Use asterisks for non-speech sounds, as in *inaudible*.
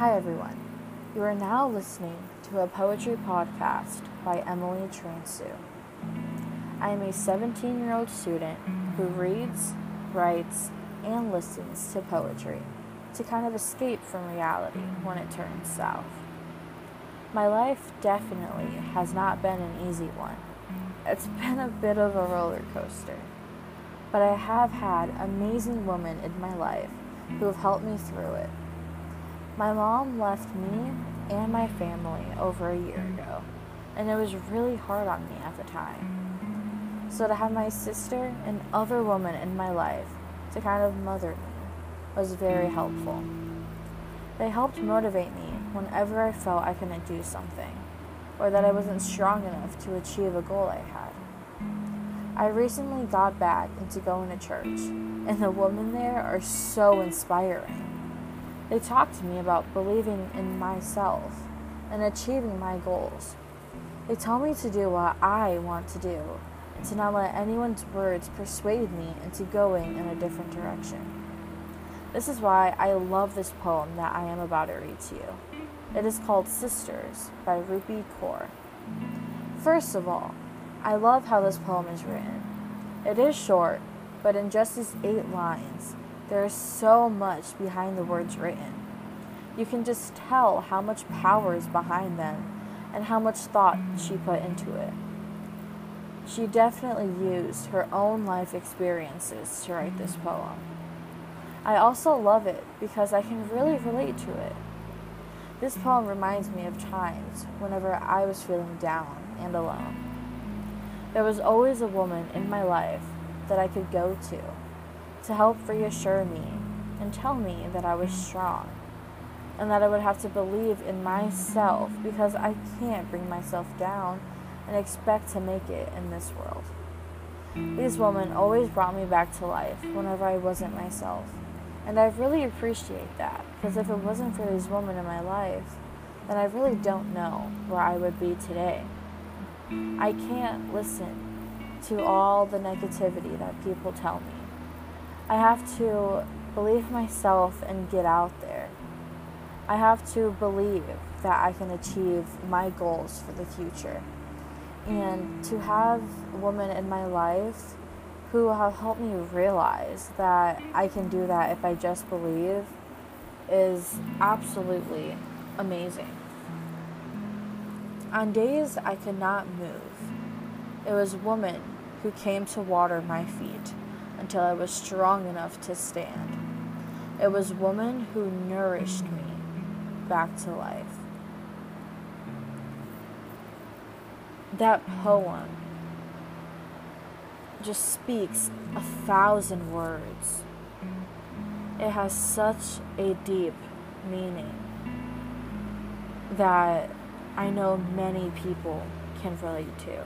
Hi, everyone. You are now listening to a poetry podcast by Emily Transu. I am a 17 year old student who reads, writes, and listens to poetry to kind of escape from reality when it turns south. My life definitely has not been an easy one. It's *laughs* been a bit of a roller coaster. But I have had amazing women in my life who have helped me through it. My mom left me and my family over a year ago, and it was really hard on me at the time. So to have my sister and other women in my life to kind of mother me was very helpful. They helped motivate me whenever I felt I couldn't do something, or that I wasn't strong enough to achieve a goal I had. I recently got back into going to church, and the women there are so inspiring. They talk to me about believing in myself and achieving my goals. They tell me to do what I want to do and to not let anyone's words persuade me into going in a different direction. This is why I love this poem that I am about to read to you. It is called Sisters by Rupi Kaur. First of all, I love how this poem is written. It is short, but in just these eight lines, there is so much behind the words written. You can just tell how much power is behind them and how much thought she put into it. She definitely used her own life experiences to write this poem. I also love it because I can really relate to it. This poem reminds me of times whenever I was feeling down and alone. There was always a woman in my life that I could go to to help reassure me and tell me that I was strong and that I would have to believe in myself because I can't bring myself down and expect to make it in this world. These women always brought me back to life whenever I wasn't myself. And I really appreciate that because if it wasn't for these women in my life, then I really don't know where I would be today. I can't listen to all the negativity that people tell me. I have to believe myself and get out there. I have to believe that I can achieve my goals for the future. And to have women in my life who have helped me realize that I can do that if I just believe is absolutely amazing. On days I could not move, it was women who came to water my feet until I was strong enough to stand. It was woman who nourished me back to life. That poem just speaks a thousand words. It has such a deep meaning that I know many people can relate to.